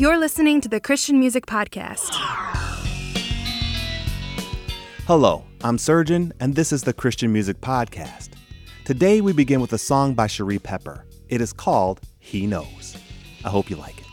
You're listening to the Christian Music Podcast. Hello, I'm Surgeon, and this is the Christian Music Podcast. Today we begin with a song by Cherie Pepper. It is called He Knows. I hope you like it.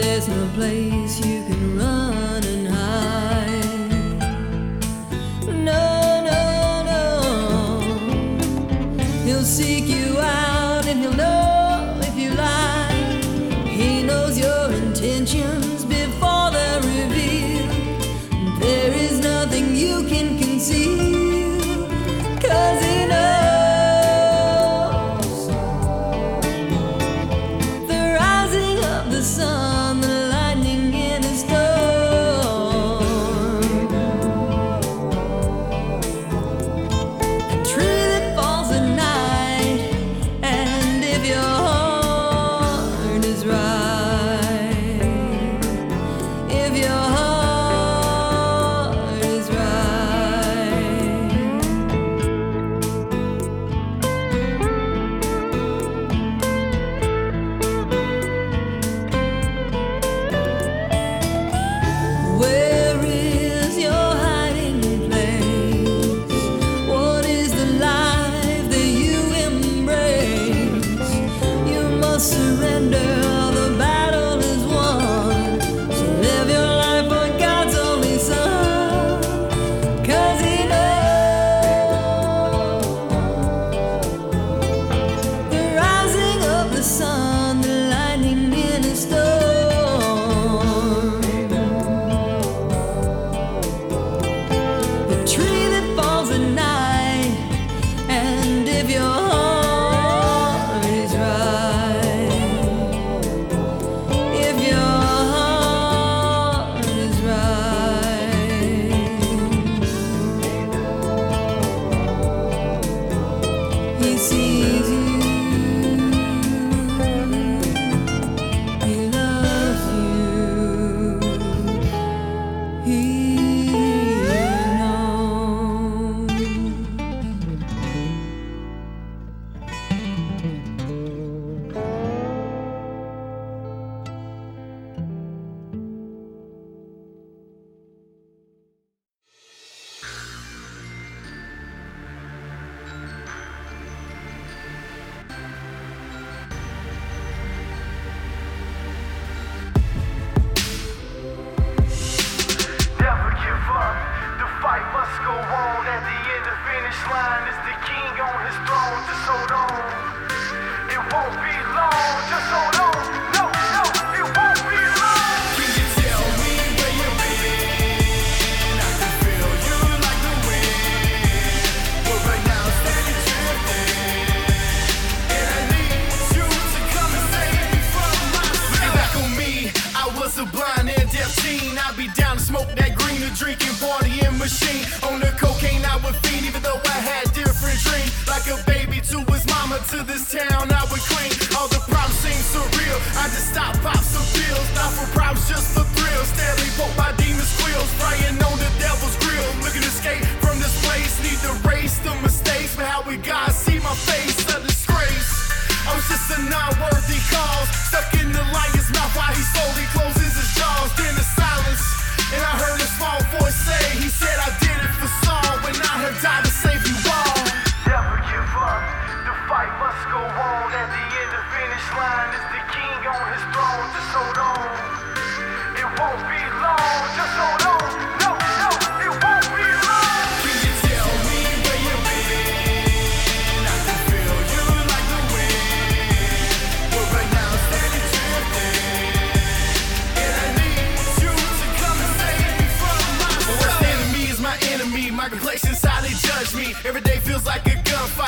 there's no place you can run machine. On the cocaine, I would fiend, even though I had different dreams. Like a baby to his mama, to this town, I would clean. All the problems seem surreal. I just stop, pop some pills. Not for problems, just for thrills. Steadily poke my demon squeals. Frying on the devil's grill. Looking to escape from this place. Need to erase the mistakes. But how we got see my face, a disgrace. I was just a non-worthy cause Stuck in the lion's mouth while he slowly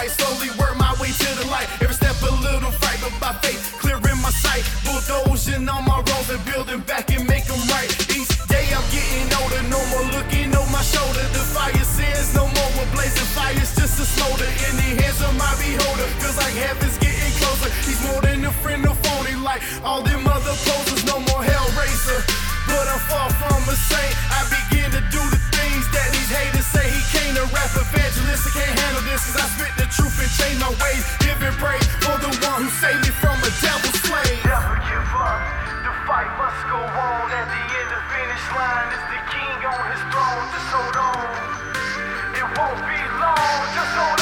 a gunfight Slowly work my way to the light. Every step a little fright But by faith clearing my sight. Bulldozing on my roads and building back and make 'em right. Each day I'm getting older No more looking over my shoulder. The fire sins no more We're blazing fires just to smolder. In the hands of my beholder Feels like heaven's getting closer. He's more than a friend or phony Like all them other posers ways Giving praise for the one who saved me from a devil's slave Never give up, the fight must go on. At the end of the finish line is the king on his throne. Just hold on, it won't be long. Just hold on,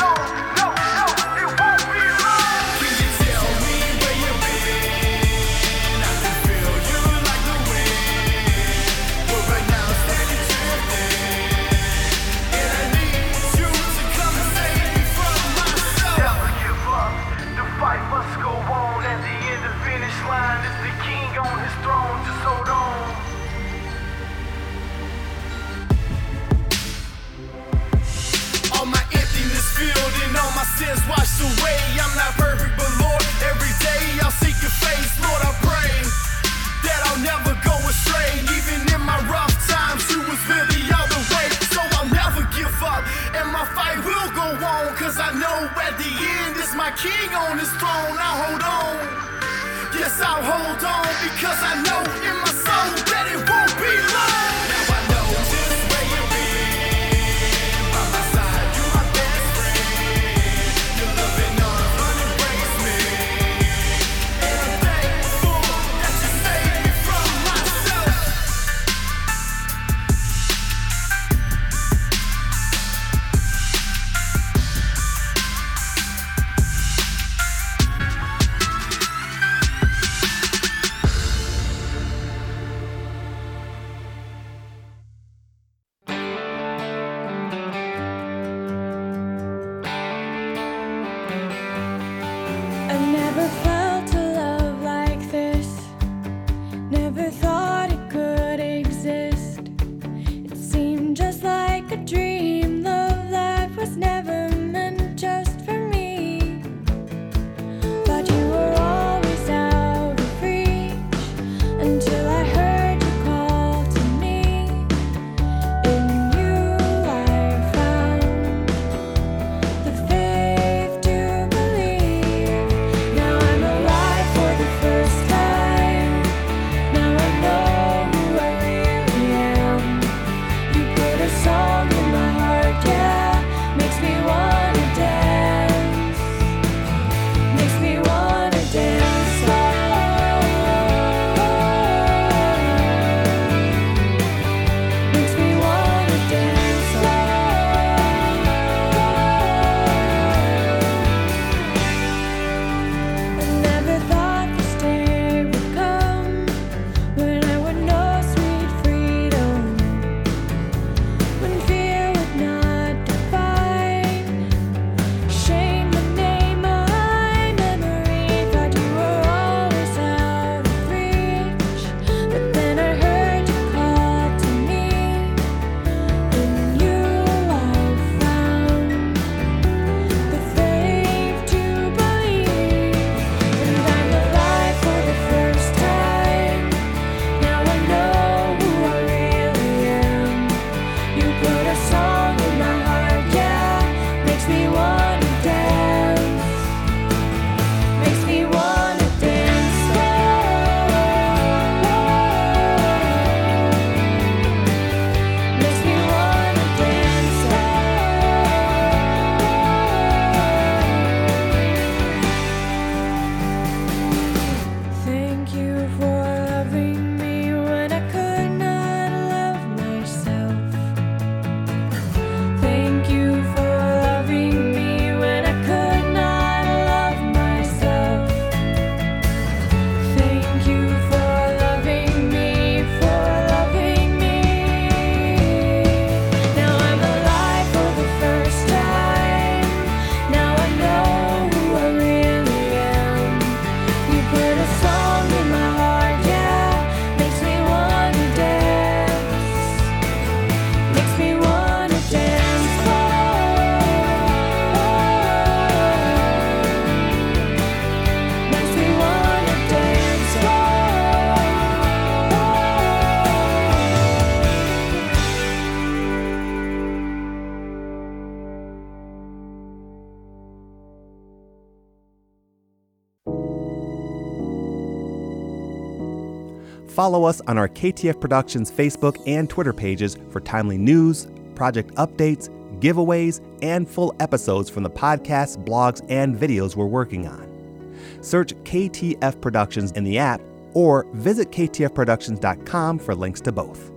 Follow us on our KTF Productions Facebook and Twitter pages for timely news, project updates, giveaways, and full episodes from the podcasts, blogs, and videos we're working on. Search KTF Productions in the app or visit ktfproductions.com for links to both.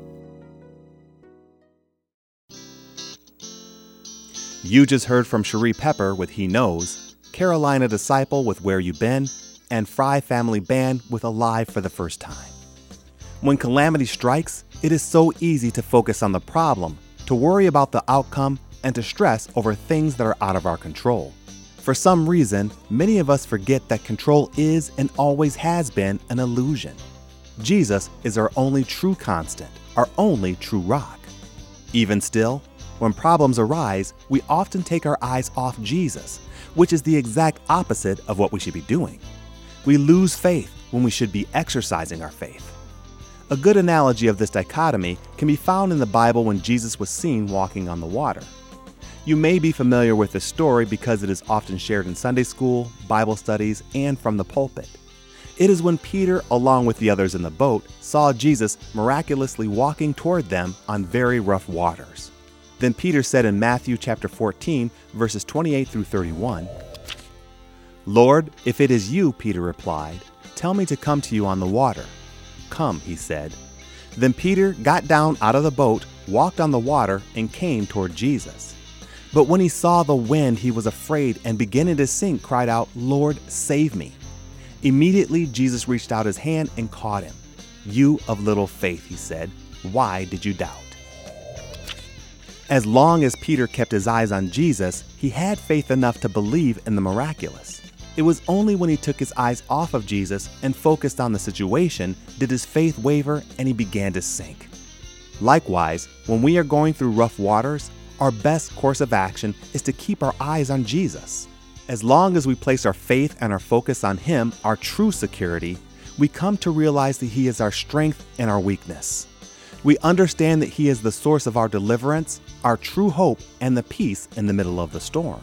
You just heard from Cherie Pepper with He Knows, Carolina Disciple with Where You Been, and Fry Family Band with Alive for the first time. When calamity strikes, it is so easy to focus on the problem, to worry about the outcome, and to stress over things that are out of our control. For some reason, many of us forget that control is and always has been an illusion. Jesus is our only true constant, our only true rock. Even still, when problems arise, we often take our eyes off Jesus, which is the exact opposite of what we should be doing. We lose faith when we should be exercising our faith. A good analogy of this dichotomy can be found in the Bible when Jesus was seen walking on the water. You may be familiar with this story because it is often shared in Sunday school, Bible studies, and from the pulpit. It is when Peter, along with the others in the boat, saw Jesus miraculously walking toward them on very rough waters. Then Peter said in Matthew chapter 14, verses 28 through 31, Lord, if it is you, Peter replied, tell me to come to you on the water. Come, he said. Then Peter got down out of the boat, walked on the water, and came toward Jesus. But when he saw the wind, he was afraid and beginning to sink, cried out, Lord, save me. Immediately Jesus reached out his hand and caught him. You of little faith, he said, why did you doubt? As long as Peter kept his eyes on Jesus, he had faith enough to believe in the miraculous. It was only when he took his eyes off of Jesus and focused on the situation did his faith waver and he began to sink. Likewise, when we are going through rough waters, our best course of action is to keep our eyes on Jesus. As long as we place our faith and our focus on Him, our true security, we come to realize that He is our strength and our weakness. We understand that He is the source of our deliverance, our true hope, and the peace in the middle of the storm.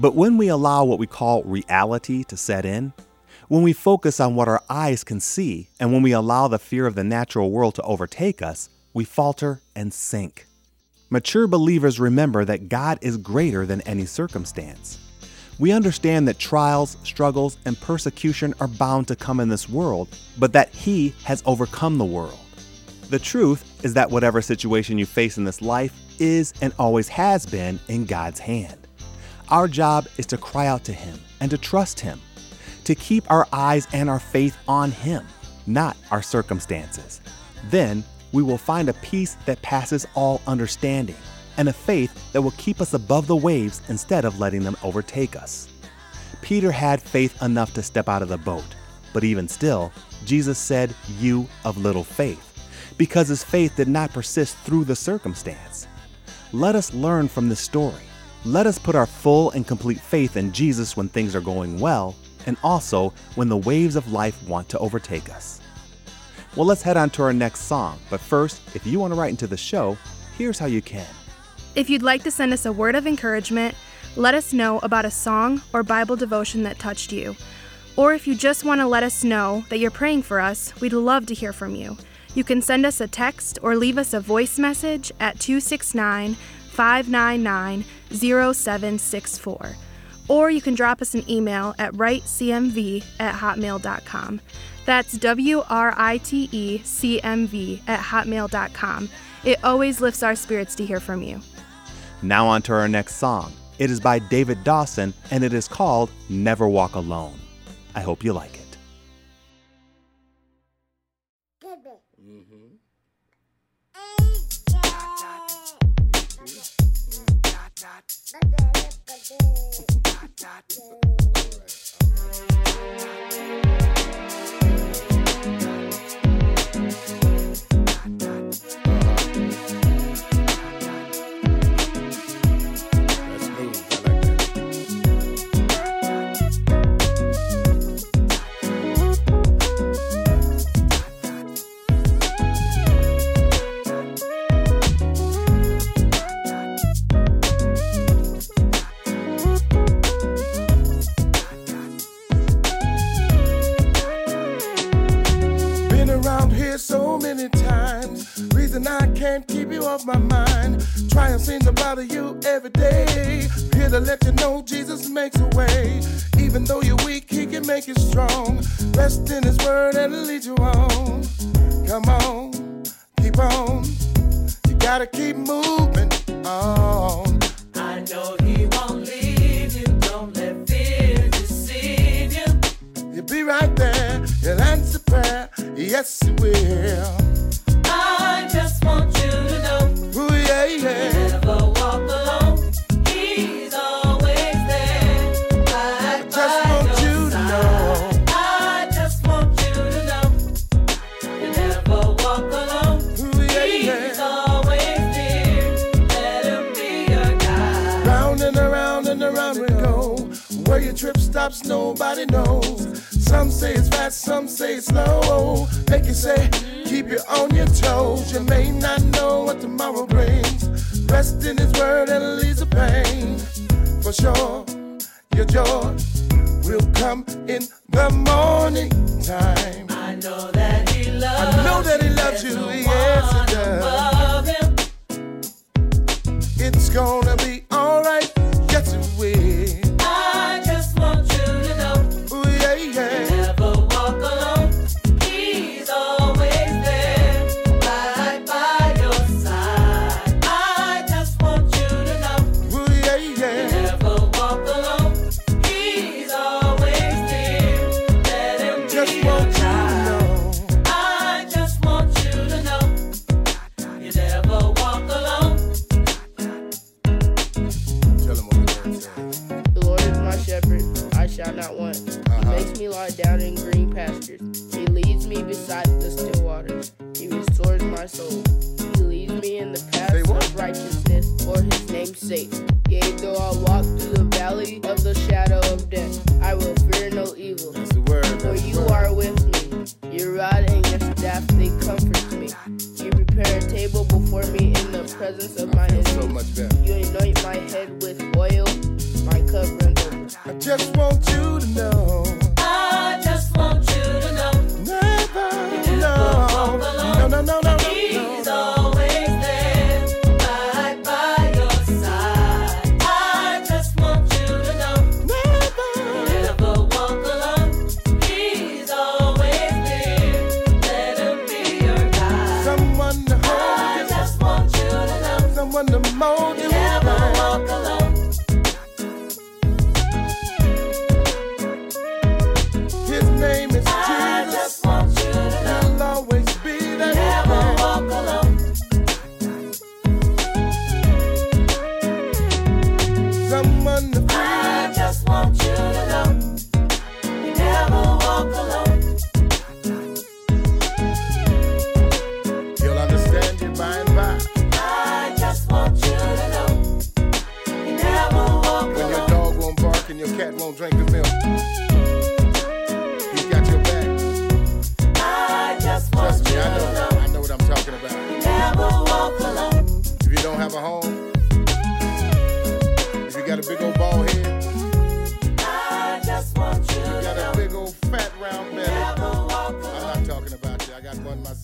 But when we allow what we call reality to set in, when we focus on what our eyes can see, and when we allow the fear of the natural world to overtake us, we falter and sink. Mature believers remember that God is greater than any circumstance. We understand that trials, struggles, and persecution are bound to come in this world, but that He has overcome the world. The truth is that whatever situation you face in this life is and always has been in God's hand. Our job is to cry out to Him and to trust Him, to keep our eyes and our faith on Him, not our circumstances. Then we will find a peace that passes all understanding and a faith that will keep us above the waves instead of letting them overtake us. Peter had faith enough to step out of the boat, but even still, Jesus said, You of little faith, because his faith did not persist through the circumstance. Let us learn from this story. Let us put our full and complete faith in Jesus when things are going well, and also when the waves of life want to overtake us. Well, let's head on to our next song, but first, if you want to write into the show, here's how you can. If you'd like to send us a word of encouragement, let us know about a song or Bible devotion that touched you. Or if you just want to let us know that you're praying for us, we'd love to hear from you. You can send us a text or leave us a voice message at 269 599 0764. Or you can drop us an email at writecmv at hotmail.com. That's W R I T E C M V at hotmail.com. It always lifts our spirits to hear from you. Now, on to our next song. It is by David Dawson and it is called Never Walk Alone. I hope you like it. That's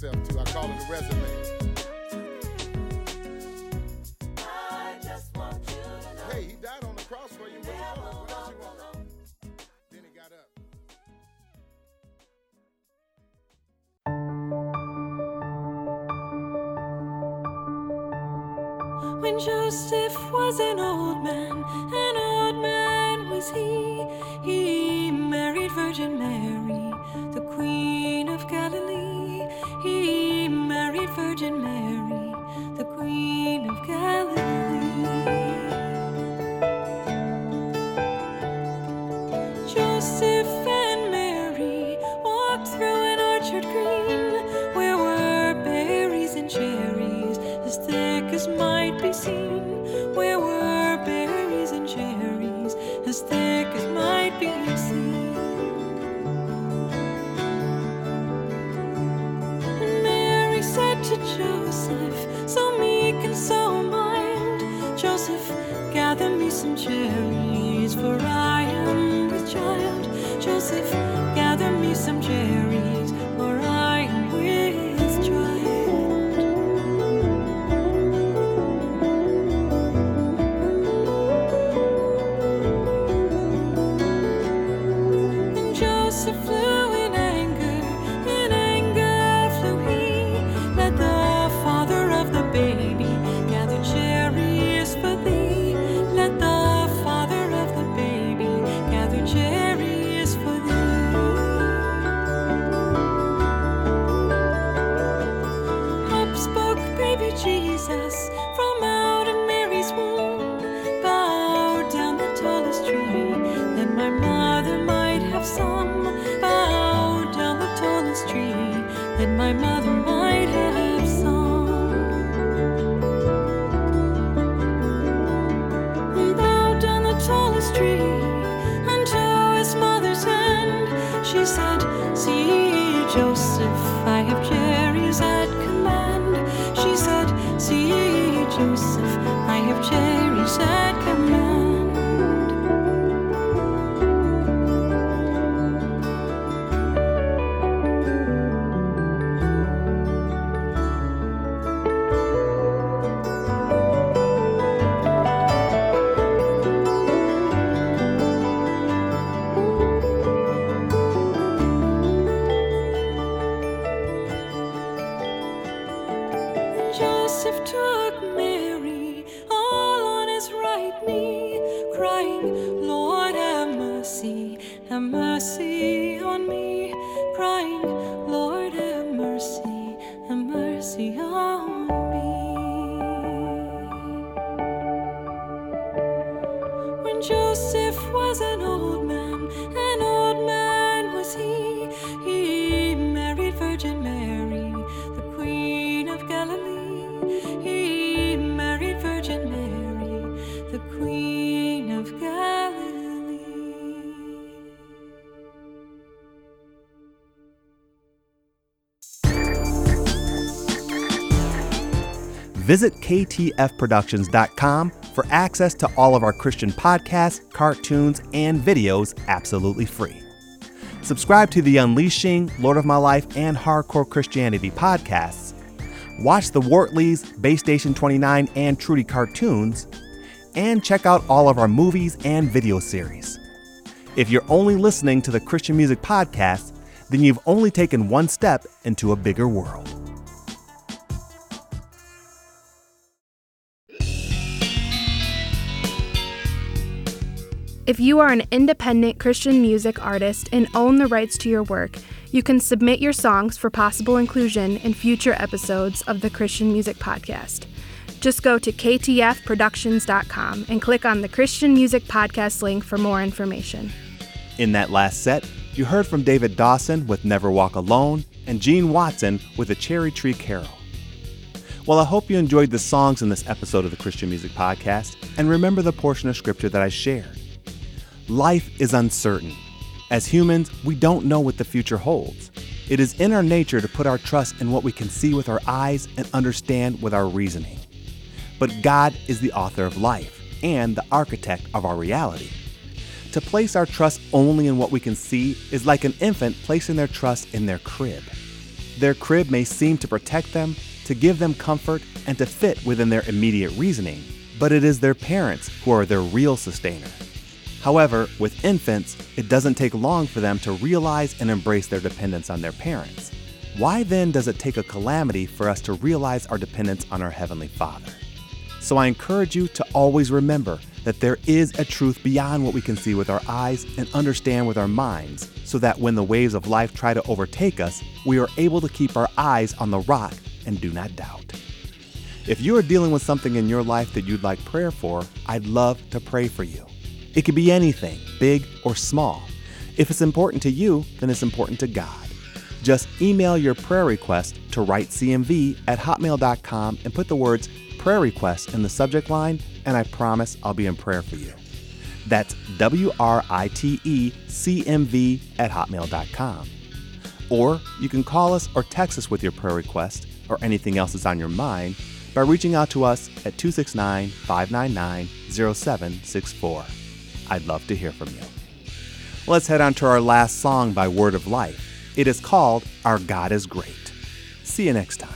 myself to. I call it a resume. When Joseph was an old man, an old man was he. He married Virgin Mary. Virgin Mary. Lord, have mercy, have mercy Visit ktfproductions.com for access to all of our Christian podcasts, cartoons, and videos absolutely free. Subscribe to the Unleashing, Lord of My Life, and Hardcore Christianity podcasts. Watch the Wortleys, Base Station 29, and Trudy cartoons. And check out all of our movies and video series. If you're only listening to the Christian Music Podcast, then you've only taken one step into a bigger world. If you are an independent Christian music artist and own the rights to your work, you can submit your songs for possible inclusion in future episodes of the Christian Music Podcast. Just go to ktfproductions.com and click on the Christian Music Podcast link for more information. In that last set, you heard from David Dawson with Never Walk Alone and Gene Watson with A Cherry Tree Carol. Well, I hope you enjoyed the songs in this episode of the Christian Music Podcast and remember the portion of scripture that I shared. Life is uncertain. As humans, we don't know what the future holds. It is in our nature to put our trust in what we can see with our eyes and understand with our reasoning. But God is the author of life and the architect of our reality. To place our trust only in what we can see is like an infant placing their trust in their crib. Their crib may seem to protect them, to give them comfort, and to fit within their immediate reasoning, but it is their parents who are their real sustainer. However, with infants, it doesn't take long for them to realize and embrace their dependence on their parents. Why then does it take a calamity for us to realize our dependence on our Heavenly Father? So I encourage you to always remember that there is a truth beyond what we can see with our eyes and understand with our minds, so that when the waves of life try to overtake us, we are able to keep our eyes on the rock and do not doubt. If you are dealing with something in your life that you'd like prayer for, I'd love to pray for you. It could be anything, big or small. If it's important to you, then it's important to God. Just email your prayer request to writecmv at hotmail.com and put the words prayer request in the subject line, and I promise I'll be in prayer for you. That's W R I T E C M V at hotmail.com. Or you can call us or text us with your prayer request or anything else that's on your mind by reaching out to us at 269 599 0764. I'd love to hear from you. Let's head on to our last song by Word of Life. It is called Our God is Great. See you next time.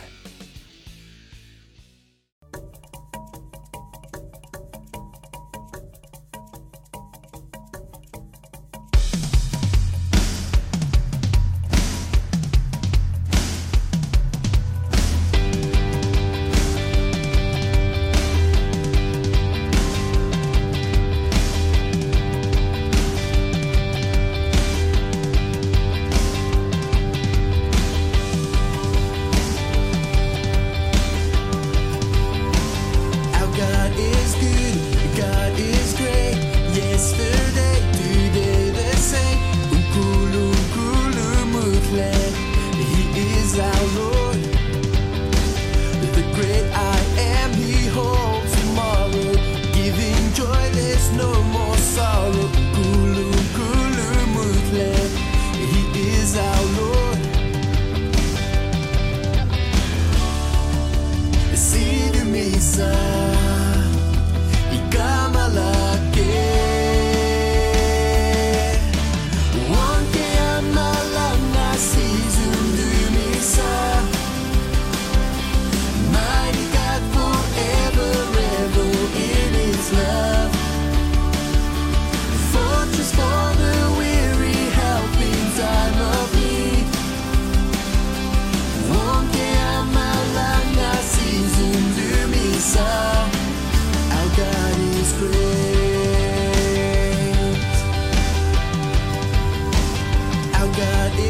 God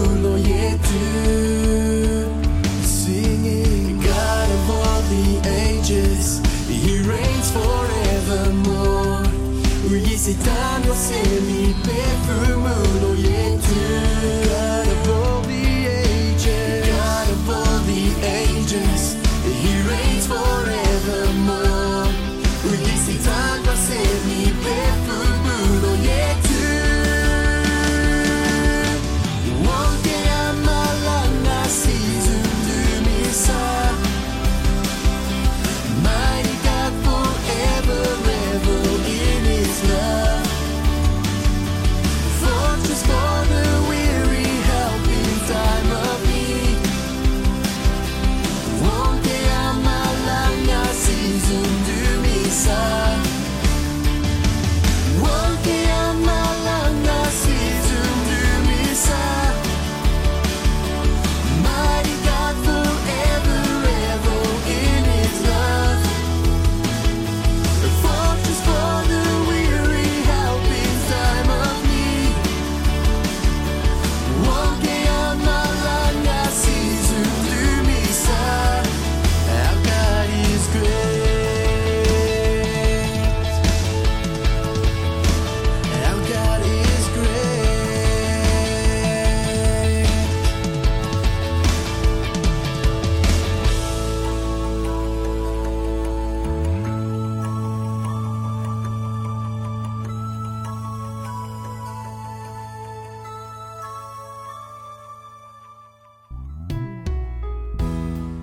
時のせいにペフムの家